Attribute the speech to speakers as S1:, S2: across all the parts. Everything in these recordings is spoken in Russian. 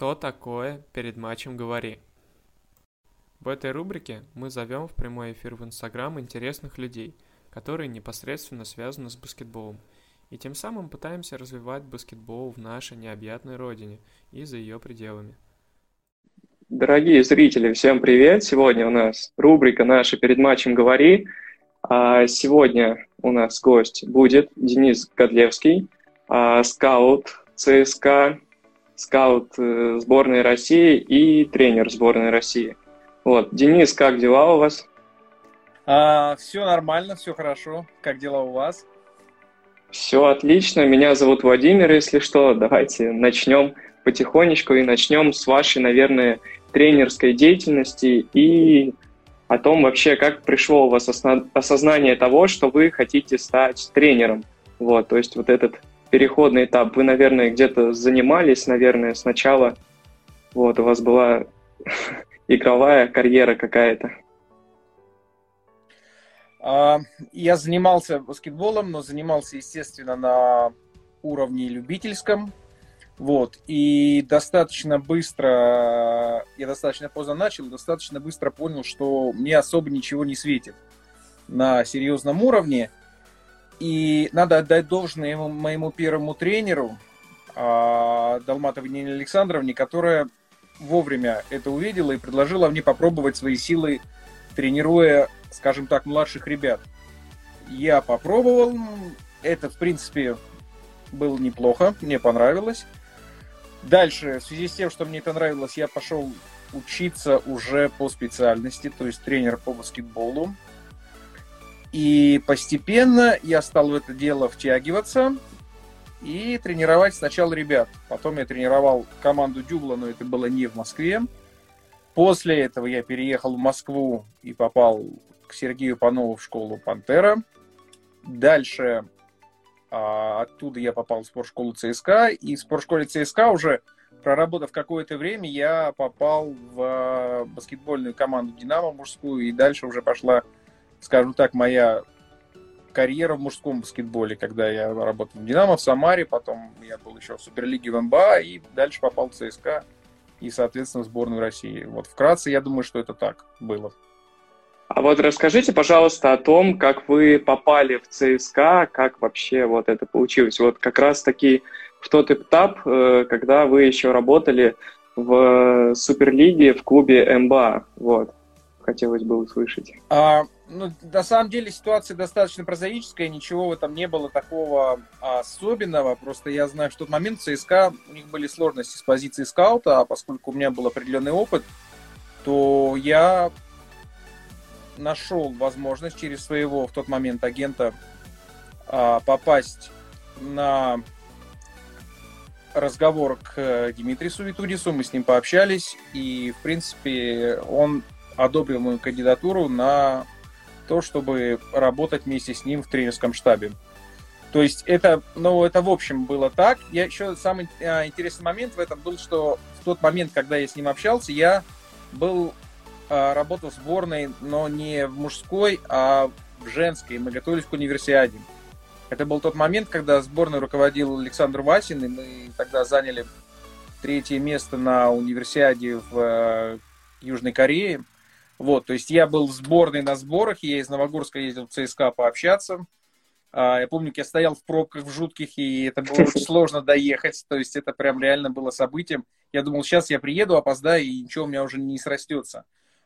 S1: Что такое перед матчем говори? В этой рубрике мы зовем в прямой эфир в Инстаграм интересных людей, которые непосредственно связаны с баскетболом, и тем самым пытаемся развивать баскетбол в нашей необъятной родине и за ее пределами.
S2: Дорогие зрители, всем привет! Сегодня у нас рубрика наша «Перед матчем говори». А сегодня у нас гость будет Денис Годлевский, а, скаут ЦСКА, скаут э, сборной России и тренер сборной России. Вот. Денис, как дела у вас?
S3: А, все нормально, все хорошо. Как дела у вас?
S2: Все отлично. Меня зовут Владимир, если что. Давайте начнем потихонечку и начнем с вашей, наверное, тренерской деятельности и о том вообще, как пришло у вас осознание того, что вы хотите стать тренером. Вот, то есть вот этот переходный этап. Вы, наверное, где-то занимались, наверное, сначала. Вот, у вас была игровая карьера какая-то.
S3: А, я занимался баскетболом, но занимался, естественно, на уровне любительском. Вот. И достаточно быстро, я достаточно поздно начал, достаточно быстро понял, что мне особо ничего не светит на серьезном уровне. И надо отдать должное моему первому тренеру, а, Долматовой Нине Александровне, которая вовремя это увидела и предложила мне попробовать свои силы, тренируя, скажем так, младших ребят. Я попробовал, это, в принципе, было неплохо, мне понравилось. Дальше, в связи с тем, что мне это нравилось, я пошел учиться уже по специальности, то есть тренер по баскетболу. И постепенно я стал в это дело втягиваться и тренировать сначала ребят. Потом я тренировал команду Дюбла, но это было не в Москве. После этого я переехал в Москву и попал к Сергею Панову в школу «Пантера». Дальше а, оттуда я попал в спортшколу ЦСКА. И в спортшколе ЦСКА уже проработав какое-то время, я попал в баскетбольную команду «Динамо» мужскую. И дальше уже пошла скажем так, моя карьера в мужском баскетболе, когда я работал в «Динамо», в Самаре, потом я был еще в Суперлиге в МБА, и дальше попал в ЦСКА и, соответственно, в сборную России. Вот вкратце, я думаю, что это так было.
S2: А вот расскажите, пожалуйста, о том, как вы попали в ЦСКА, как вообще вот это получилось. Вот как раз-таки в тот этап, э, когда вы еще работали в Суперлиге в клубе МБА. Вот. Хотелось бы услышать.
S3: А, ну, на самом деле ситуация достаточно прозаическая, ничего в этом не было такого особенного. Просто я знаю, в тот момент ЦСКА у них были сложности с позицией скаута, а поскольку у меня был определенный опыт, то я нашел возможность через своего в тот момент агента а, попасть на разговор к Димитрису Витудису, мы с ним пообщались, и, в принципе, он одобрил мою кандидатуру на то, чтобы работать вместе с ним в тренерском штабе. То есть это, ну, это в общем было так. Я еще самый а, интересный момент в этом был, что в тот момент, когда я с ним общался, я был а, работал в сборной, но не в мужской, а в женской. Мы готовились к универсиаде. Это был тот момент, когда сборной руководил Александр Васин, и мы тогда заняли третье место на универсиаде в э, Южной Корее. Вот, то есть я был в сборной на сборах, я из Новогорска ездил в ЦСКА пообщаться. А, я помню, я стоял в пробках в жутких, и это было очень сложно доехать. То есть это прям реально было событием. Я думал, сейчас я приеду, опоздаю, и ничего у меня уже не срастется.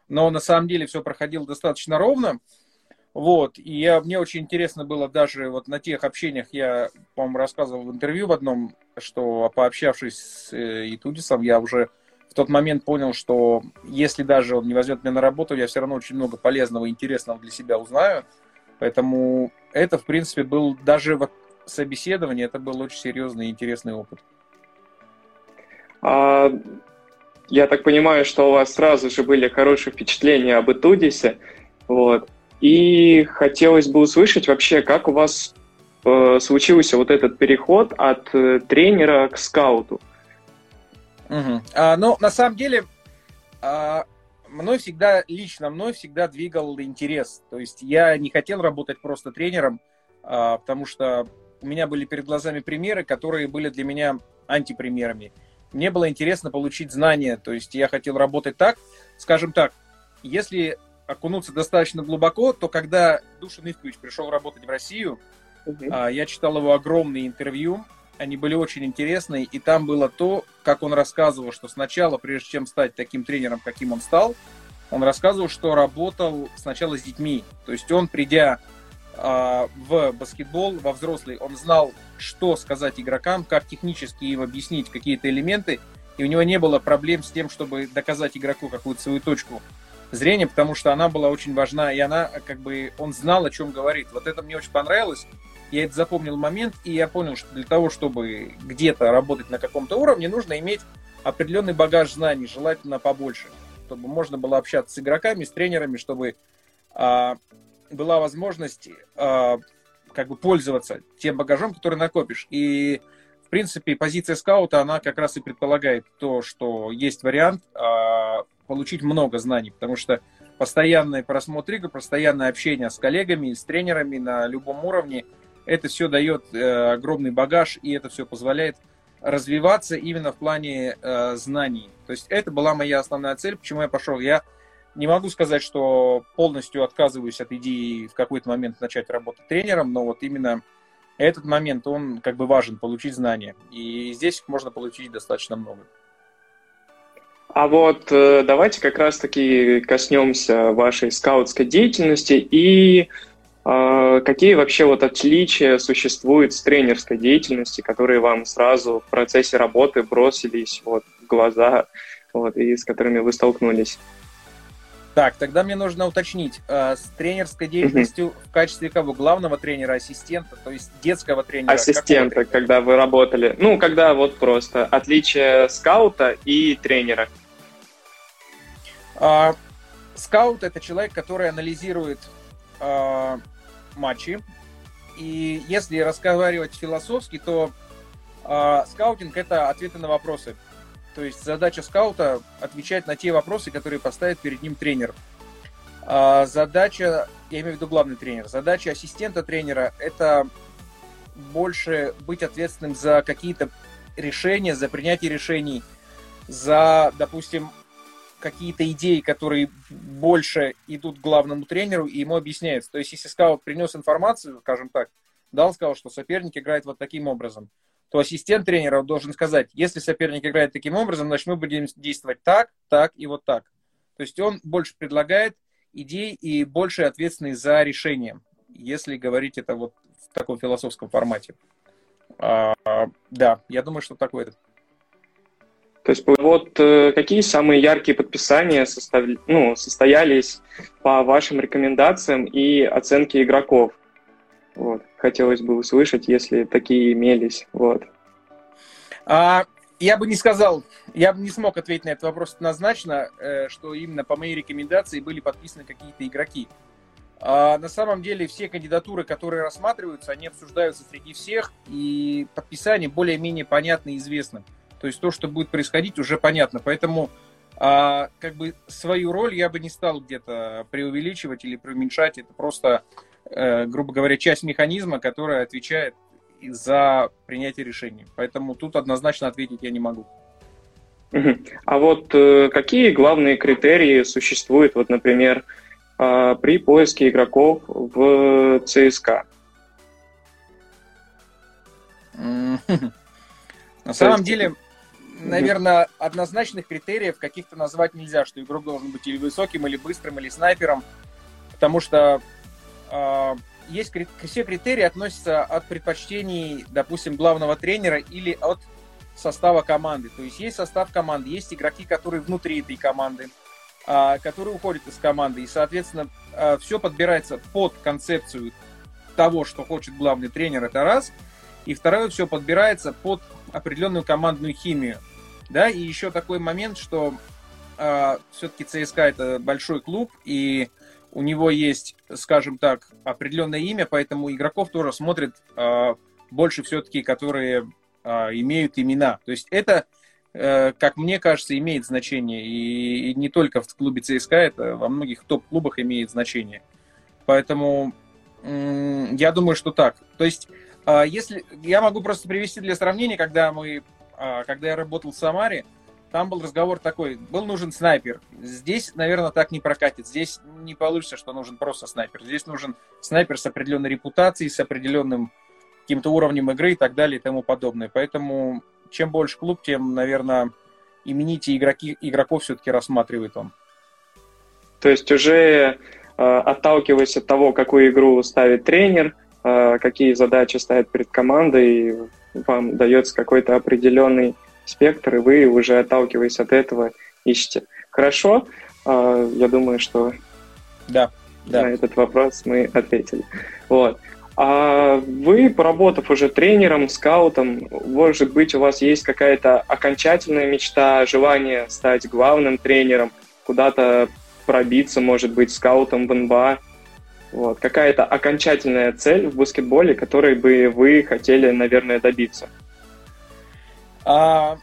S3: Но на самом деле все проходило достаточно ровно. Вот, и я, мне очень интересно было даже вот на тех общениях, я, по-моему, рассказывал в интервью в одном, что пообщавшись с э, Итудисом, я уже в тот момент понял, что если даже он не возьмет меня на работу, я все равно очень много полезного и интересного для себя узнаю. Поэтому это, в принципе, был даже в собеседовании, это был очень серьезный и интересный опыт.
S2: А, я так понимаю, что у вас сразу же были хорошие впечатления об Этудисе. Вот. И хотелось бы услышать вообще, как у вас э, случился вот этот переход от э, тренера к скауту.
S3: Угу. А, ну, на самом деле, а, мной всегда, лично мной всегда двигал интерес. То есть я не хотел работать просто тренером, а, потому что у меня были перед глазами примеры, которые были для меня антипримерами. мне было интересно получить знания, то есть я хотел работать так, скажем так, если окунуться достаточно глубоко, то когда Душин Ивкович пришел работать в Россию, uh-huh. я читал его огромные интервью, они были очень интересные, и там было то, как он рассказывал, что сначала, прежде чем стать таким тренером, каким он стал, он рассказывал, что работал сначала с детьми. То есть он, придя э, в баскетбол, во взрослый, он знал, что сказать игрокам, как технически им объяснить какие-то элементы, и у него не было проблем с тем, чтобы доказать игроку какую-то свою точку зрения, потому что она была очень важна, и она, как бы, он знал, о чем говорит. Вот это мне очень понравилось. Я это запомнил момент, и я понял, что для того, чтобы где-то работать на каком-то уровне, нужно иметь определенный багаж знаний, желательно побольше, чтобы можно было общаться с игроками, с тренерами, чтобы а, была возможность а, как бы пользоваться тем багажом, который накопишь. И в принципе позиция скаута, она как раз и предполагает то, что есть вариант а, получить много знаний, потому что постоянный просмотр игр, постоянное общение с коллегами, с тренерами на любом уровне – это все дает э, огромный багаж, и это все позволяет развиваться именно в плане э, знаний. То есть это была моя основная цель, почему я пошел. Я не могу сказать, что полностью отказываюсь от идеи в какой-то момент начать работать тренером, но вот именно этот момент, он как бы важен, получить знания. И здесь можно получить достаточно много.
S2: А вот э, давайте как раз-таки коснемся вашей скаутской деятельности и какие вообще вот отличия существуют с тренерской деятельности, которые вам сразу в процессе работы бросились вот в глаза, вот, и с которыми вы столкнулись?
S3: Так, тогда мне нужно уточнить, э, с тренерской деятельностью uh-huh. в качестве кого? Главного тренера, ассистента, то есть детского тренера?
S2: Ассистента, тренера? когда вы работали. Ну, когда вот просто отличие скаута и тренера.
S3: А, скаут – это человек, который анализирует а, матчи. И если разговаривать философски, то э, скаутинг это ответы на вопросы. То есть задача скаута отвечать на те вопросы, которые поставит перед ним тренер. А задача, я имею в виду главный тренер, задача ассистента тренера это больше быть ответственным за какие-то решения, за принятие решений, за, допустим, какие-то идеи, которые больше идут к главному тренеру, и ему объясняется. То есть, если скаут принес информацию, скажем так, дал, сказал, что соперник играет вот таким образом, то ассистент тренера должен сказать, если соперник играет таким образом, значит, мы будем действовать так, так и вот так. То есть он больше предлагает идей и больше ответственный за решение, если говорить это вот в таком философском формате. А, да, я думаю, что такое это.
S2: То есть вот э, какие самые яркие подписания состав... ну, состоялись по вашим рекомендациям и оценке игроков? Вот. Хотелось бы услышать, если такие имелись. Вот.
S3: А, я бы не сказал, я бы не смог ответить на этот вопрос однозначно, э, что именно по моей рекомендации были подписаны какие-то игроки. А на самом деле все кандидатуры, которые рассматриваются, они обсуждаются среди всех, и подписание более-менее понятно и известно. То есть то, что будет происходить, уже понятно. Поэтому а, как бы свою роль я бы не стал где-то преувеличивать или преуменьшать. Это просто, э, грубо говоря, часть механизма, которая отвечает за принятие решений. Поэтому тут однозначно ответить я не могу.
S2: А вот э, какие главные критерии существуют, вот, например, э, при поиске игроков в ЦСКА?
S3: На самом деле, наверное, однозначных критериев каких-то назвать нельзя, что игрок должен быть или высоким, или быстрым, или снайпером, потому что э, есть все критерии относятся от предпочтений, допустим, главного тренера или от состава команды. То есть есть состав команды, есть игроки, которые внутри этой команды, э, которые уходят из команды, и, соответственно, э, все подбирается под концепцию того, что хочет главный тренер, это раз. И второе, все подбирается под определенную командную химию. Да, и еще такой момент, что э, все-таки ЦСКА это большой клуб, и у него есть, скажем так, определенное имя, поэтому игроков тоже смотрят э, больше все-таки, которые э, имеют имена. То есть это, э, как мне кажется, имеет значение. И, и не только в клубе ЦСКА, это во многих топ-клубах имеет значение. Поэтому э, я думаю, что так. То есть а, если я могу просто привести для сравнения, когда мы а, когда я работал в Самаре, там был разговор такой, был нужен снайпер. Здесь, наверное, так не прокатит. Здесь не получится, что нужен просто снайпер. Здесь нужен снайпер с определенной репутацией, с определенным каким-то уровнем игры и так далее и тому подобное. Поэтому чем больше клуб, тем, наверное, имените игроки, игроков все-таки рассматривает он.
S2: То есть уже э, отталкиваясь от того, какую игру ставит тренер, какие задачи ставит перед командой, вам дается какой-то определенный спектр, и вы уже отталкиваясь от этого ищете. Хорошо, а, я думаю, что
S3: да, да.
S2: на этот вопрос мы ответили. Вот. А вы, поработав уже тренером, скаутом, может быть, у вас есть какая-то окончательная мечта, желание стать главным тренером, куда-то пробиться, может быть, скаутом в НБА? Вот. Какая-то окончательная цель в баскетболе, которой бы вы хотели, наверное, добиться?
S3: А,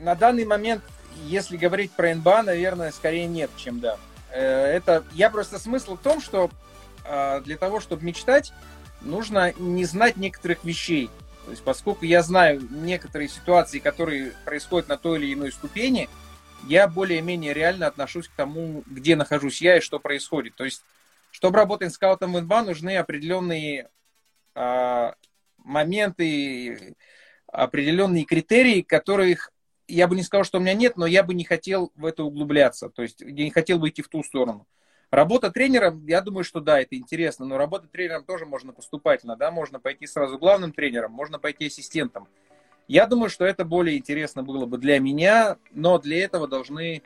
S3: на данный момент, если говорить про НБА, наверное, скорее нет, чем да. Э, это я просто смысл в том, что а, для того, чтобы мечтать, нужно не знать некоторых вещей. То есть, поскольку я знаю некоторые ситуации, которые происходят на той или иной ступени, я более-менее реально отношусь к тому, где нахожусь я и что происходит. То есть, чтобы работать скаутом в НБА, нужны определенные а, моменты, определенные критерии, которых я бы не сказал, что у меня нет, но я бы не хотел в это углубляться. То есть я не хотел бы идти в ту сторону. Работа тренером, я думаю, что да, это интересно, но работа тренером тоже можно поступательно, да, можно пойти сразу главным тренером, можно пойти ассистентом. Я думаю, что это более интересно было бы для меня, но для этого должны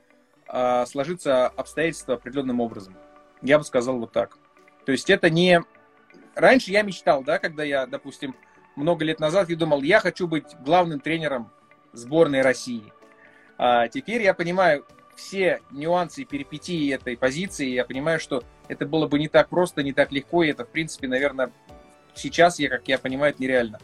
S3: э, сложиться обстоятельства определенным образом. Я бы сказал вот так. То есть это не... Раньше я мечтал, да, когда я, допустим, много лет назад я думал, я хочу быть главным тренером сборной России. А теперь я понимаю все нюансы и перипетии этой позиции, я понимаю, что это было бы не так просто, не так легко, и это, в принципе, наверное, сейчас, я, как я понимаю, это нереально.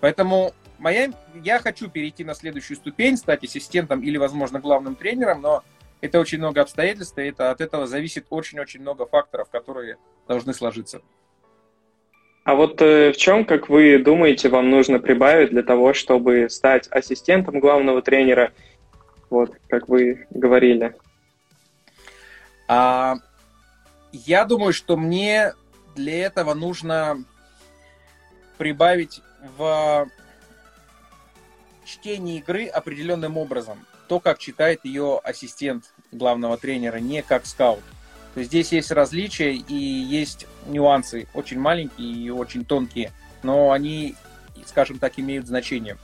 S3: Поэтому моя, я хочу перейти на следующую ступень, стать ассистентом или, возможно, главным тренером, но это очень много обстоятельств, и это, от этого зависит очень-очень много факторов, которые должны сложиться.
S2: А вот э, в чем, как вы думаете, вам нужно прибавить для того, чтобы стать ассистентом главного тренера, вот, как вы говорили?
S3: А, я думаю, что мне для этого нужно прибавить в чтении игры определенным образом. То, как читает ее ассистент главного тренера, не как скаут. То есть здесь есть различия и есть нюансы, очень маленькие и очень тонкие, но они, скажем так, имеют значение.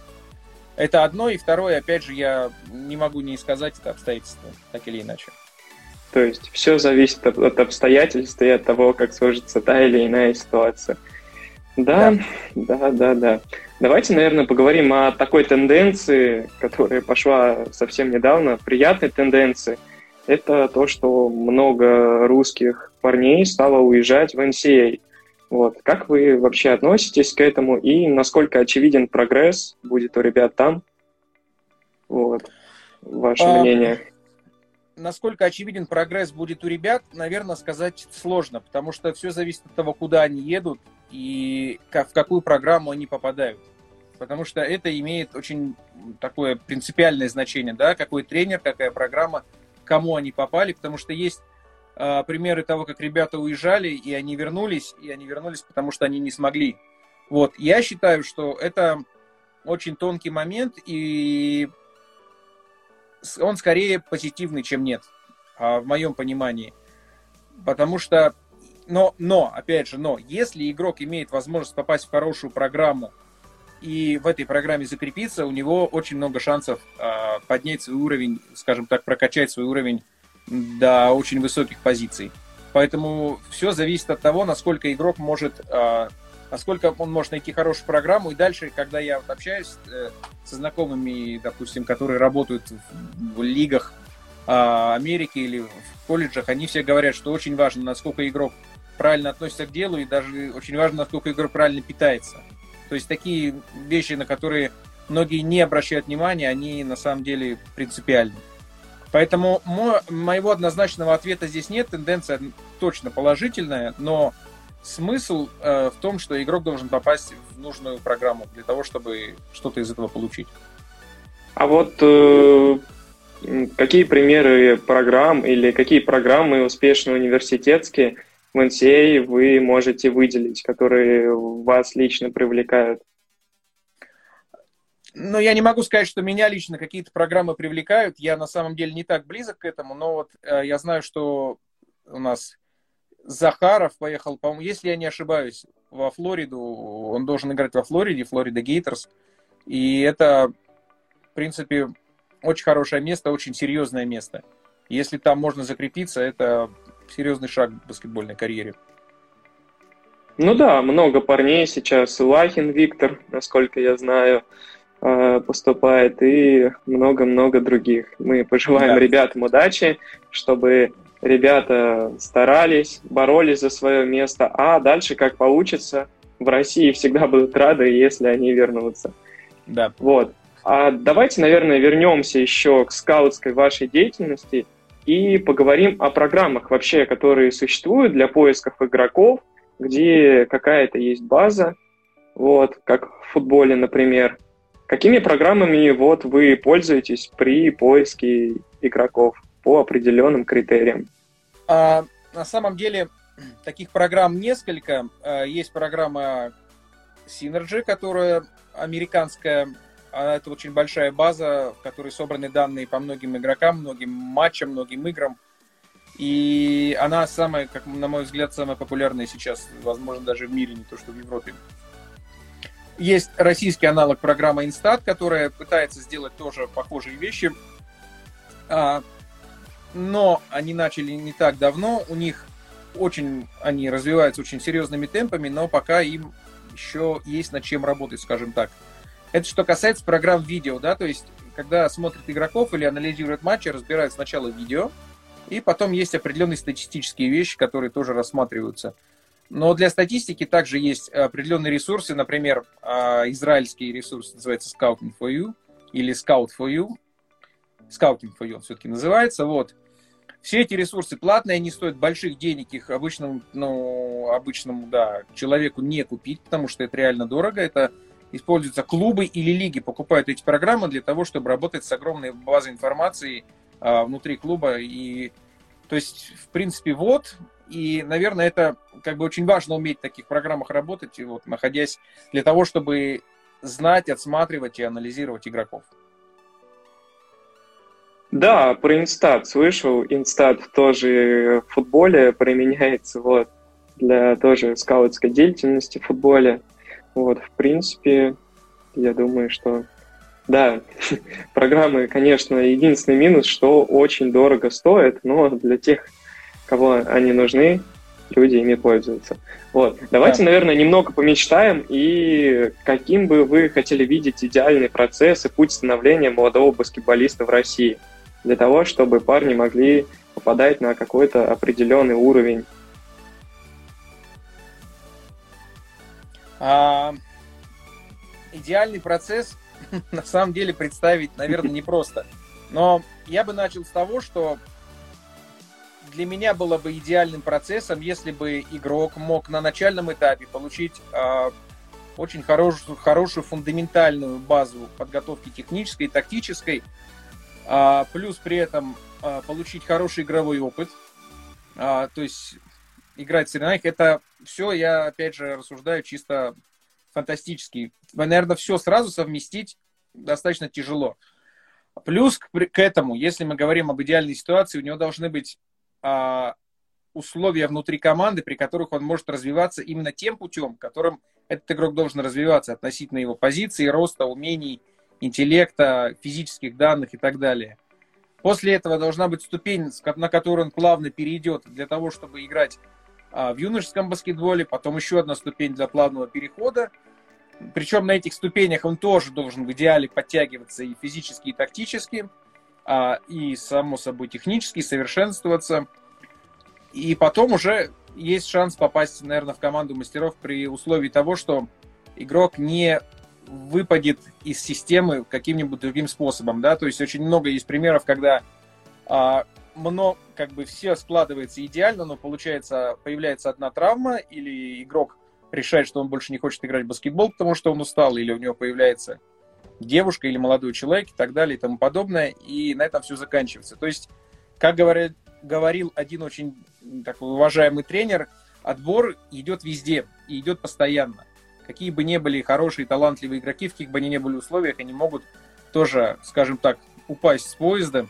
S3: Это одно, и второе, опять же, я не могу не сказать это обстоятельства, так или иначе.
S2: То есть все зависит от обстоятельств и от того, как сложится та или иная ситуация. Да, да, да, да, да. Давайте, наверное, поговорим о такой тенденции, которая пошла совсем недавно, приятной тенденции – это то, что много русских парней стало уезжать в NCA. Вот. Как вы вообще относитесь к этому и насколько очевиден прогресс будет у ребят там? Вот. Ваше а, мнение.
S3: Насколько очевиден прогресс будет у ребят, наверное, сказать сложно, потому что все зависит от того, куда они едут и в какую программу они попадают. Потому что это имеет очень такое принципиальное значение, да, какой тренер, какая программа – кому они попали, потому что есть э, примеры того, как ребята уезжали, и они вернулись, и они вернулись, потому что они не смогли. Вот, я считаю, что это очень тонкий момент, и он скорее позитивный, чем нет, а, в моем понимании. Потому что, но, но, опять же, но, если игрок имеет возможность попасть в хорошую программу, и в этой программе закрепиться, у него очень много шансов э, поднять свой уровень, скажем так, прокачать свой уровень до очень высоких позиций. Поэтому все зависит от того, насколько игрок может, э, насколько он может найти хорошую программу. И дальше, когда я вот общаюсь э, со знакомыми, допустим, которые работают в, в лигах э, Америки или в колледжах, они все говорят, что очень важно, насколько игрок правильно относится к делу, и даже очень важно, насколько игрок правильно питается. То есть такие вещи, на которые многие не обращают внимания, они на самом деле принципиальны. Поэтому мо- моего однозначного ответа здесь нет. Тенденция точно положительная, но смысл э, в том, что игрок должен попасть в нужную программу для того, чтобы что-то из этого получить.
S2: А вот э, какие примеры программ или какие программы успешные университетские в NCA вы можете выделить, которые вас лично привлекают?
S3: Ну, я не могу сказать, что меня лично какие-то программы привлекают. Я на самом деле не так близок к этому, но вот э, я знаю, что у нас Захаров поехал, по-моему, если я не ошибаюсь, во Флориду. Он должен играть во Флориде, Флорида Гейтерс. И это, в принципе, очень хорошее место, очень серьезное место. Если там можно закрепиться, это серьезный шаг в баскетбольной карьере.
S2: Ну да, много парней сейчас. Лахин Виктор, насколько я знаю, э, поступает, и много-много других. Мы пожелаем да. ребятам удачи, чтобы ребята старались, боролись за свое место, а дальше как получится. В России всегда будут рады, если они вернутся.
S3: Да.
S2: Вот. А давайте, наверное, вернемся еще к скаутской вашей деятельности и поговорим о программах вообще, которые существуют для поисков игроков, где какая-то есть база, вот, как в футболе, например. Какими программами вот вы пользуетесь при поиске игроков? по определенным критериям?
S3: А, на самом деле таких программ несколько. А, есть программа Synergy, которая американская. Это очень большая база, в которой собраны данные по многим игрокам, многим матчам, многим играм. И она самая, как на мой взгляд, самая популярная сейчас, возможно, даже в мире, не то что в Европе. Есть российский аналог программы Instat, которая пытается сделать тоже похожие вещи. А, но они начали не так давно, у них очень, они развиваются очень серьезными темпами, но пока им еще есть над чем работать, скажем так. Это что касается программ видео, да, то есть, когда смотрят игроков или анализируют матчи, разбирают сначала видео, и потом есть определенные статистические вещи, которые тоже рассматриваются. Но для статистики также есть определенные ресурсы, например, а, израильский ресурс называется Scouting for You или Scout for You. Scouting for You он все-таки называется, вот. Все эти ресурсы платные, они стоят больших денег, их обычному, ну, обычному, да, человеку не купить, потому что это реально дорого. Это используются клубы или лиги, покупают эти программы для того, чтобы работать с огромной базой информации а, внутри клуба. И, то есть, в принципе, вот, и, наверное, это как бы очень важно уметь в таких программах работать, и вот, находясь для того, чтобы знать, отсматривать и анализировать игроков.
S2: Да, про инстат слышал. Инстат тоже в футболе применяется вот, для тоже скаутской деятельности в футболе. Вот, в принципе, я думаю, что да, программы, конечно, единственный минус, что очень дорого стоят, но для тех, кого они нужны, люди ими пользуются. Вот. Давайте, да. наверное, немного помечтаем и каким бы вы хотели видеть идеальный процесс и путь становления молодого баскетболиста в России – для того, чтобы парни могли попадать на какой-то определенный уровень?
S3: А, идеальный процесс на самом деле представить, наверное, непросто. Но я бы начал с того, что для меня было бы идеальным процессом, если бы игрок мог на начальном этапе получить э, очень хорошую, хорошую фундаментальную базу подготовки технической и тактической, а, плюс при этом а, получить хороший игровой опыт. А, то есть играть в соревнованиях, это все, я опять же рассуждаю чисто фантастически. Наверное, все сразу совместить достаточно тяжело. Плюс к, к этому, если мы говорим об идеальной ситуации, у него должны быть а, условия внутри команды, при которых он может развиваться именно тем путем, которым этот игрок должен развиваться относительно его позиции, роста, умений интеллекта, физических данных и так далее. После этого должна быть ступень, на которую он плавно перейдет для того, чтобы играть в юношеском баскетболе, потом еще одна ступень для плавного перехода. Причем на этих ступенях он тоже должен в идеале подтягиваться и физически, и тактически, а, и, само собой, технически, совершенствоваться. И потом уже есть шанс попасть, наверное, в команду мастеров при условии того, что игрок не выпадет из системы каким-нибудь другим способом, да, то есть очень много есть примеров, когда а, много, как бы все складывается идеально, но получается, появляется одна травма, или игрок решает, что он больше не хочет играть в баскетбол, потому что он устал, или у него появляется девушка или молодой человек и так далее и тому подобное, и на этом все заканчивается. То есть, как говорит, говорил один очень такой уважаемый тренер, отбор идет везде и идет постоянно. Какие бы ни были хорошие, талантливые игроки, в каких бы они ни были условиях, они могут тоже, скажем так, упасть с поезда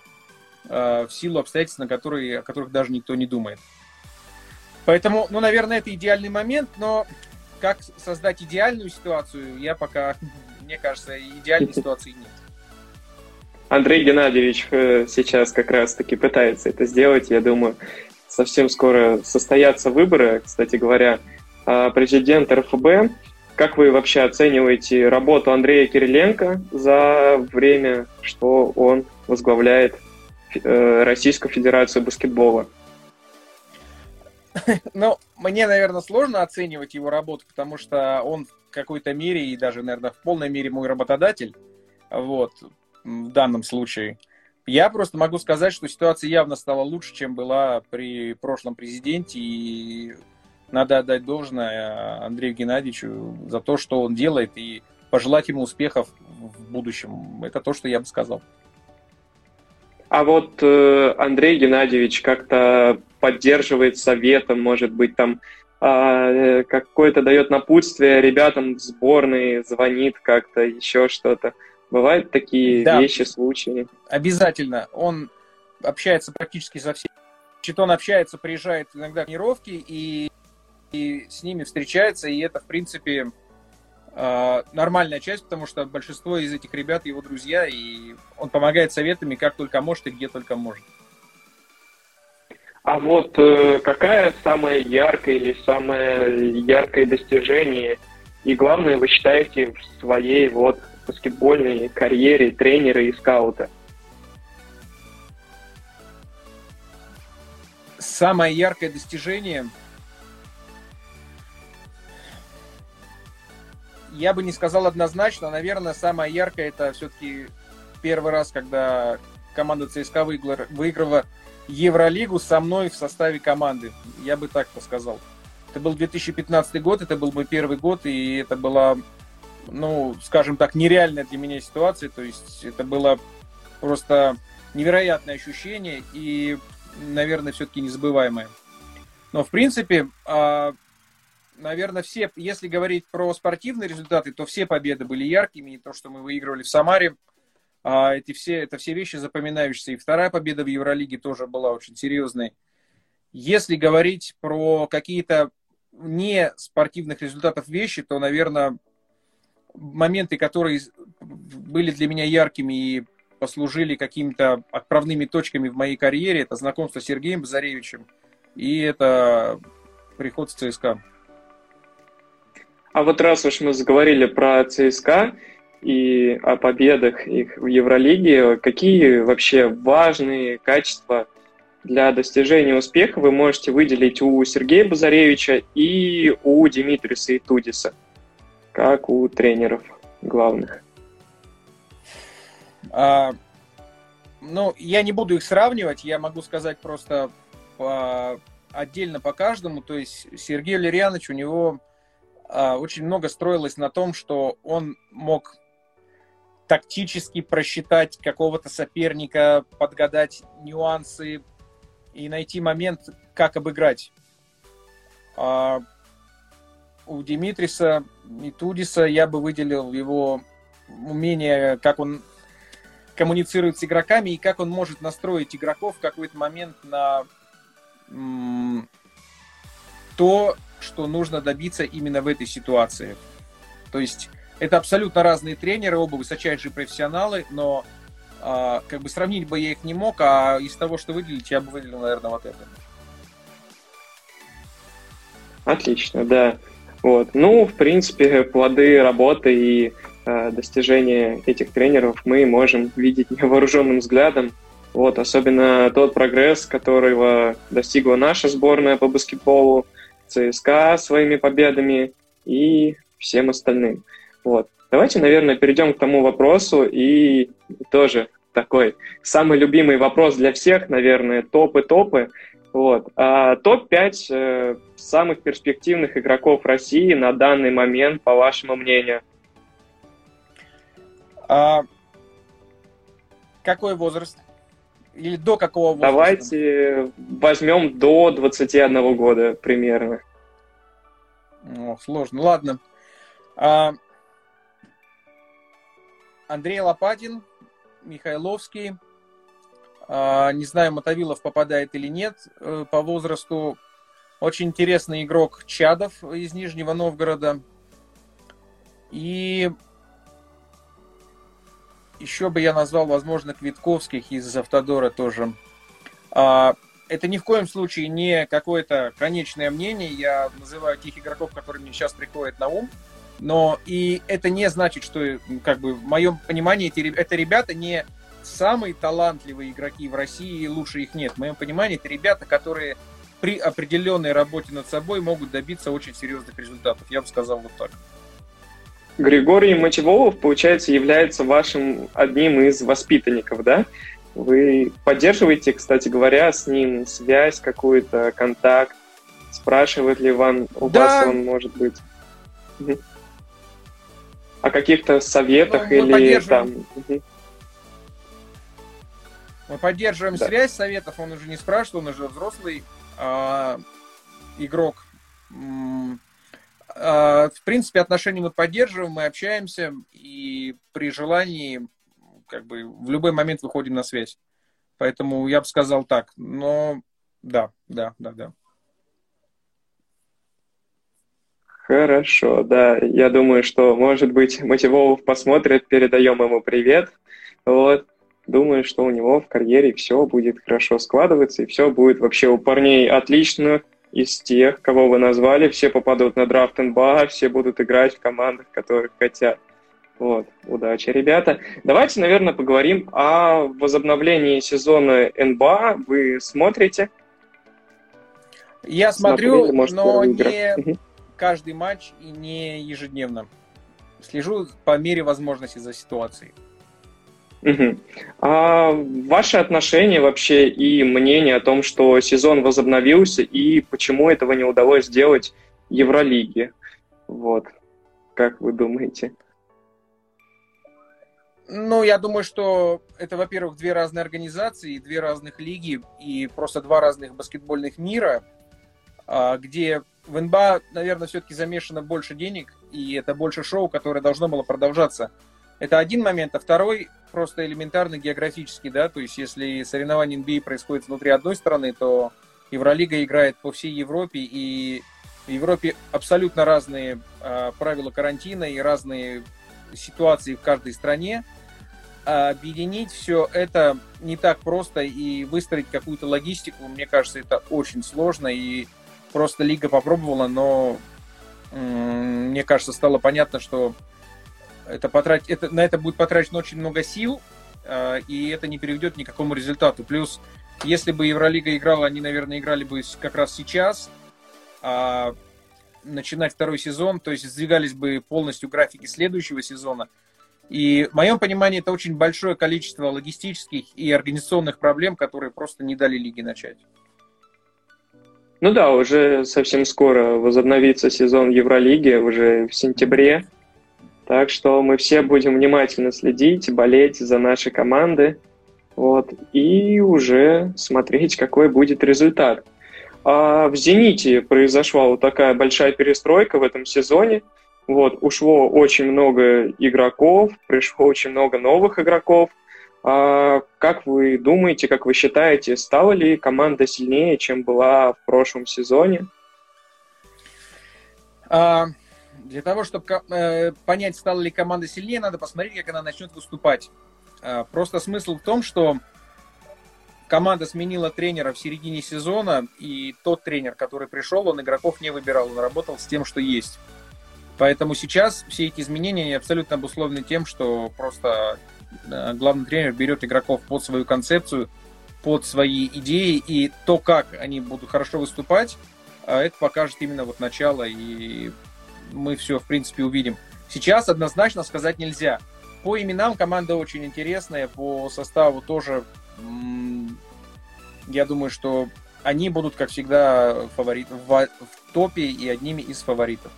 S3: в силу обстоятельств, на которые, о которых даже никто не думает. Поэтому, ну, наверное, это идеальный момент, но как создать идеальную ситуацию, я пока, мне кажется, идеальной ситуации нет.
S2: Андрей Геннадьевич э, сейчас как раз-таки пытается это сделать. Я думаю, совсем скоро состоятся выборы, кстати говоря, а президент РФБ. Как вы вообще оцениваете работу Андрея Кириленко за время, что он возглавляет э, Российскую Федерацию баскетбола?
S3: Ну, мне, наверное, сложно оценивать его работу, потому что он в какой-то мере и даже, наверное, в полной мере мой работодатель. Вот, в данном случае. Я просто могу сказать, что ситуация явно стала лучше, чем была при прошлом президенте. И надо отдать должное Андрею Геннадьевичу за то, что он делает, и пожелать ему успехов в будущем. Это то, что я бы сказал.
S2: А вот э, Андрей Геннадьевич как-то поддерживает советом, может быть, там э, какое-то дает напутствие ребятам в сборной, звонит как-то, еще что-то. Бывают такие да, вещи, случаи?
S3: Обязательно. Он общается практически со всеми. Значит, он общается, приезжает иногда в тренировки и, и с ними встречается, и это, в принципе, нормальная часть, потому что большинство из этих ребят его друзья, и он помогает советами как только может и где только может.
S2: А вот э, какая самое яркое или самое яркое достижение и главное вы считаете в своей вот баскетбольной карьере тренера и скаута?
S3: Самое яркое достижение – я бы не сказал однозначно. Наверное, самое яркое это все-таки первый раз, когда команда ЦСКА выиграла, Евролигу со мной в составе команды. Я бы так сказал. Это был 2015 год, это был мой первый год, и это была, ну, скажем так, нереальная для меня ситуация. То есть это было просто невероятное ощущение и, наверное, все-таки незабываемое. Но, в принципе, а, наверное, все, если говорить про спортивные результаты, то все победы были яркими. И то, что мы выигрывали в Самаре, а эти все, это все вещи запоминающиеся. И вторая победа в Евролиге тоже была очень серьезной. Если говорить про какие-то не спортивных результатов вещи, то, наверное, моменты, которые были для меня яркими и послужили какими-то отправными точками в моей карьере, это знакомство с Сергеем Базаревичем и это приход в ЦСКА.
S2: А вот раз уж мы заговорили про ЦСКА и о победах их в Евролиге, какие вообще важные качества для достижения успеха вы можете выделить у Сергея Базаревича и у Димитриса Итудиса, как у тренеров главных?
S3: А, ну, я не буду их сравнивать, я могу сказать просто по, отдельно по каждому. То есть Сергей Валерьянович, у него а, очень много строилось на том, что он мог тактически просчитать какого-то соперника, подгадать нюансы и найти момент, как обыграть. А у Димитриса и Тудиса я бы выделил его умение, как он коммуницирует с игроками и как он может настроить игроков в какой-то момент на то, что нужно добиться именно в этой ситуации. То есть это абсолютно разные тренеры, оба высочайшие профессионалы, но э, как бы сравнить бы я их не мог, а из того, что выделить, я бы выделил, наверное, вот это.
S2: Отлично, да. Вот. Ну, в принципе, плоды работы и э, достижения этих тренеров мы можем видеть невооруженным взглядом. Вот, особенно тот прогресс, которого достигла наша сборная по баскетболу, ЦСКА своими победами и всем остальным. Вот. Давайте, наверное, перейдем к тому вопросу и тоже такой самый любимый вопрос для всех, наверное, топы-топы. Вот. А, топ-5 э, самых перспективных игроков России на данный момент, по вашему мнению?
S3: А, какой возраст? Или до какого возраста?
S2: Давайте возьмем до 21 года примерно.
S3: Ох, сложно. Ладно. А, Андрей Лопатин, Михайловский. А, не знаю, Мотовилов попадает или нет э, по возрасту. Очень интересный игрок Чадов из Нижнего Новгорода. И еще бы я назвал, возможно, Квитковских из Автодора тоже. А, это ни в коем случае не какое-то конечное мнение. Я называю тех игроков, которые мне сейчас приходят на ум. Но и это не значит, что, как бы, в моем понимании, эти, это ребята не самые талантливые игроки в России, и лучше их нет. В моем понимании, это ребята, которые при определенной работе над собой могут добиться очень серьезных результатов. Я бы сказал вот так.
S2: Григорий Мочеволов, получается, является вашим одним из воспитанников, да? Вы поддерживаете, кстати говоря, с ним связь, какую-то контакт? Спрашивает ли вам, у да. вас он может быть? о каких-то советах ну, или там...
S3: Мы поддерживаем да. связь, советов он уже не спрашивает, он уже взрослый а, игрок. А, в принципе, отношения мы поддерживаем, мы общаемся, и при желании как бы в любой момент выходим на связь. Поэтому я бы сказал так. Но да, да, да, да.
S2: Хорошо, да. Я думаю, что, может быть, Мотиволов посмотрит, передаем ему привет. Вот. Думаю, что у него в карьере все будет хорошо складываться, и все будет вообще у парней отлично из тех, кого вы назвали. Все попадут на драфт НБА, все будут играть в командах, которых хотят. Вот, удачи, ребята. Давайте, наверное, поговорим о возобновлении сезона НБА. Вы смотрите?
S3: Я смотрю, Смотрели, может, но не, каждый матч и не ежедневно. Слежу по мере возможности за ситуацией.
S2: Угу. А ваши отношения вообще и мнение о том, что сезон возобновился и почему этого не удалось сделать Евролиге? Вот. Как вы думаете?
S3: Ну, я думаю, что это, во-первых, две разные организации, две разных лиги и просто два разных баскетбольных мира, а, где в НБА, наверное, все-таки замешано больше денег, и это больше шоу, которое должно было продолжаться. Это один момент, а второй просто элементарно географический, да, то есть если соревнование NBA происходит внутри одной страны, то Евролига играет по всей Европе, и в Европе абсолютно разные э, правила карантина и разные ситуации в каждой стране. А объединить все это не так просто, и выстроить какую-то логистику, мне кажется, это очень сложно, и Просто лига попробовала, но мне кажется, стало понятно, что это потратить, это, на это будет потрачено очень много сил, э, и это не приведет ни к какому результату. Плюс, если бы Евролига играла, они, наверное, играли бы как раз сейчас, а начинать второй сезон, то есть сдвигались бы полностью графики следующего сезона. И в моем понимании это очень большое количество логистических и организационных проблем, которые просто не дали лиге начать.
S2: Ну да, уже совсем скоро возобновится сезон Евролиги, уже в сентябре. Так что мы все будем внимательно следить, болеть за наши команды. Вот, и уже смотреть, какой будет результат. А в «Зените» произошла вот такая большая перестройка в этом сезоне. Вот, ушло очень много игроков, пришло очень много новых игроков – а как вы думаете, как вы считаете, стала ли команда сильнее, чем была в прошлом сезоне?
S3: А, для того, чтобы э, понять, стала ли команда сильнее, надо посмотреть, как она начнет выступать. А, просто смысл в том, что команда сменила тренера в середине сезона, и тот тренер, который пришел, он игроков не выбирал, он работал с тем, что есть. Поэтому сейчас все эти изменения абсолютно обусловлены тем, что просто Э, главный тренер берет игроков под свою концепцию, под свои идеи, и то, как они будут хорошо выступать, э, это покажет именно вот начало, и мы все, в принципе, увидим. Сейчас однозначно сказать нельзя. по именам команда очень интересная, по составу тоже. Я думаю, что они будут, как всегда, фаворит, в, в топе и одними из фаворитов.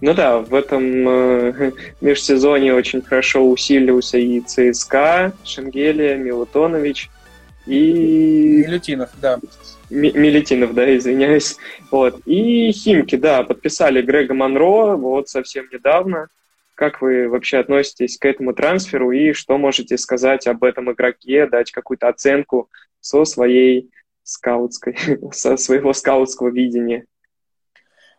S2: Ну да, в этом э, межсезонье очень хорошо усилился и ЦСКА, Шенгелия, Милутонович и...
S3: Милютинов, да.
S2: Милютинов, да, извиняюсь. Вот. И Химки, да, подписали Грега Монро вот совсем недавно. Как вы вообще относитесь к этому трансферу и что можете сказать об этом игроке, дать какую-то оценку со своей скаутской, со своего скаутского видения?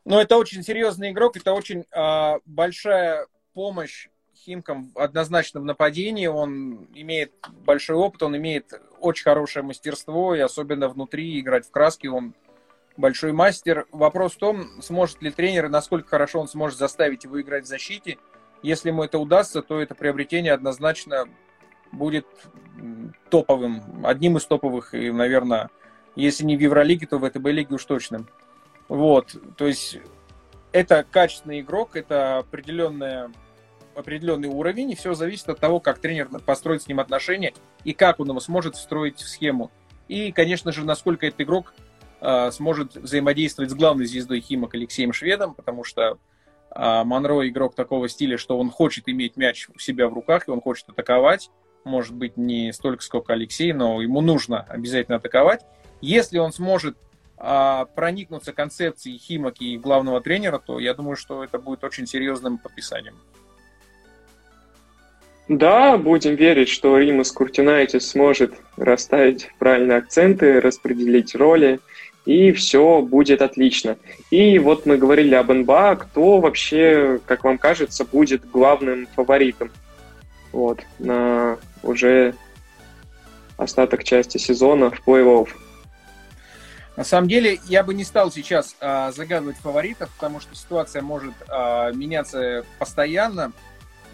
S3: Ну, это очень серьезный игрок, это очень э, большая помощь Химкам однозначно в нападении. Он имеет большой опыт, он имеет очень хорошее мастерство, и особенно внутри играть в краске он большой мастер. Вопрос в том, сможет ли тренер, насколько хорошо он сможет заставить его играть в защите. Если ему это удастся, то это приобретение однозначно будет топовым, одним из топовых, и, наверное, если не в Евролиге, то в ВТБ-лиге уж точно. Вот, то есть это качественный игрок, это определенная, определенный уровень, и все зависит от того, как тренер построит с ним отношения и как он его сможет встроить в схему. И, конечно же, насколько этот игрок э, сможет взаимодействовать с главной звездой Химок Алексеем Шведом, потому что э, Монро игрок такого стиля, что он хочет иметь мяч у себя в руках, и он хочет атаковать. Может быть, не столько, сколько Алексей, но ему нужно обязательно атаковать. Если он сможет а, проникнуться концепцией Химок и главного тренера, то я думаю, что это будет очень серьезным подписанием.
S2: Да, будем верить, что Римас Куртинайтис сможет расставить правильные акценты, распределить роли, и все будет отлично. И вот мы говорили об НБА, кто вообще, как вам кажется, будет главным фаворитом вот, на уже остаток части сезона в плей-офф.
S3: На самом деле, я бы не стал сейчас а, загадывать фаворитов, потому что ситуация может а, меняться постоянно.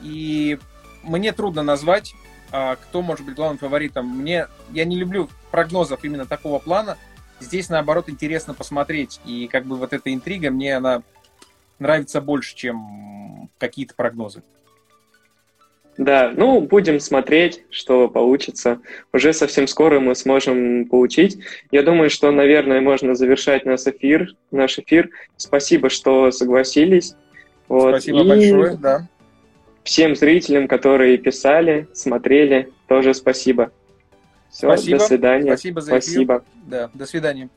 S3: И мне трудно назвать, а, кто может быть главным фаворитом. Мне, я не люблю прогнозов именно такого плана. Здесь, наоборот, интересно посмотреть. И как бы вот эта интрига, мне она нравится больше, чем какие-то прогнозы.
S2: Да, ну, будем смотреть, что получится. Уже совсем скоро мы сможем получить. Я думаю, что, наверное, можно завершать наш эфир. Наш эфир. Спасибо, что согласились.
S3: Вот. Спасибо И большое, да.
S2: Всем зрителям, которые писали, смотрели, тоже спасибо. Все, спасибо. до свидания.
S3: Спасибо за эфир. Спасибо. Да, до свидания.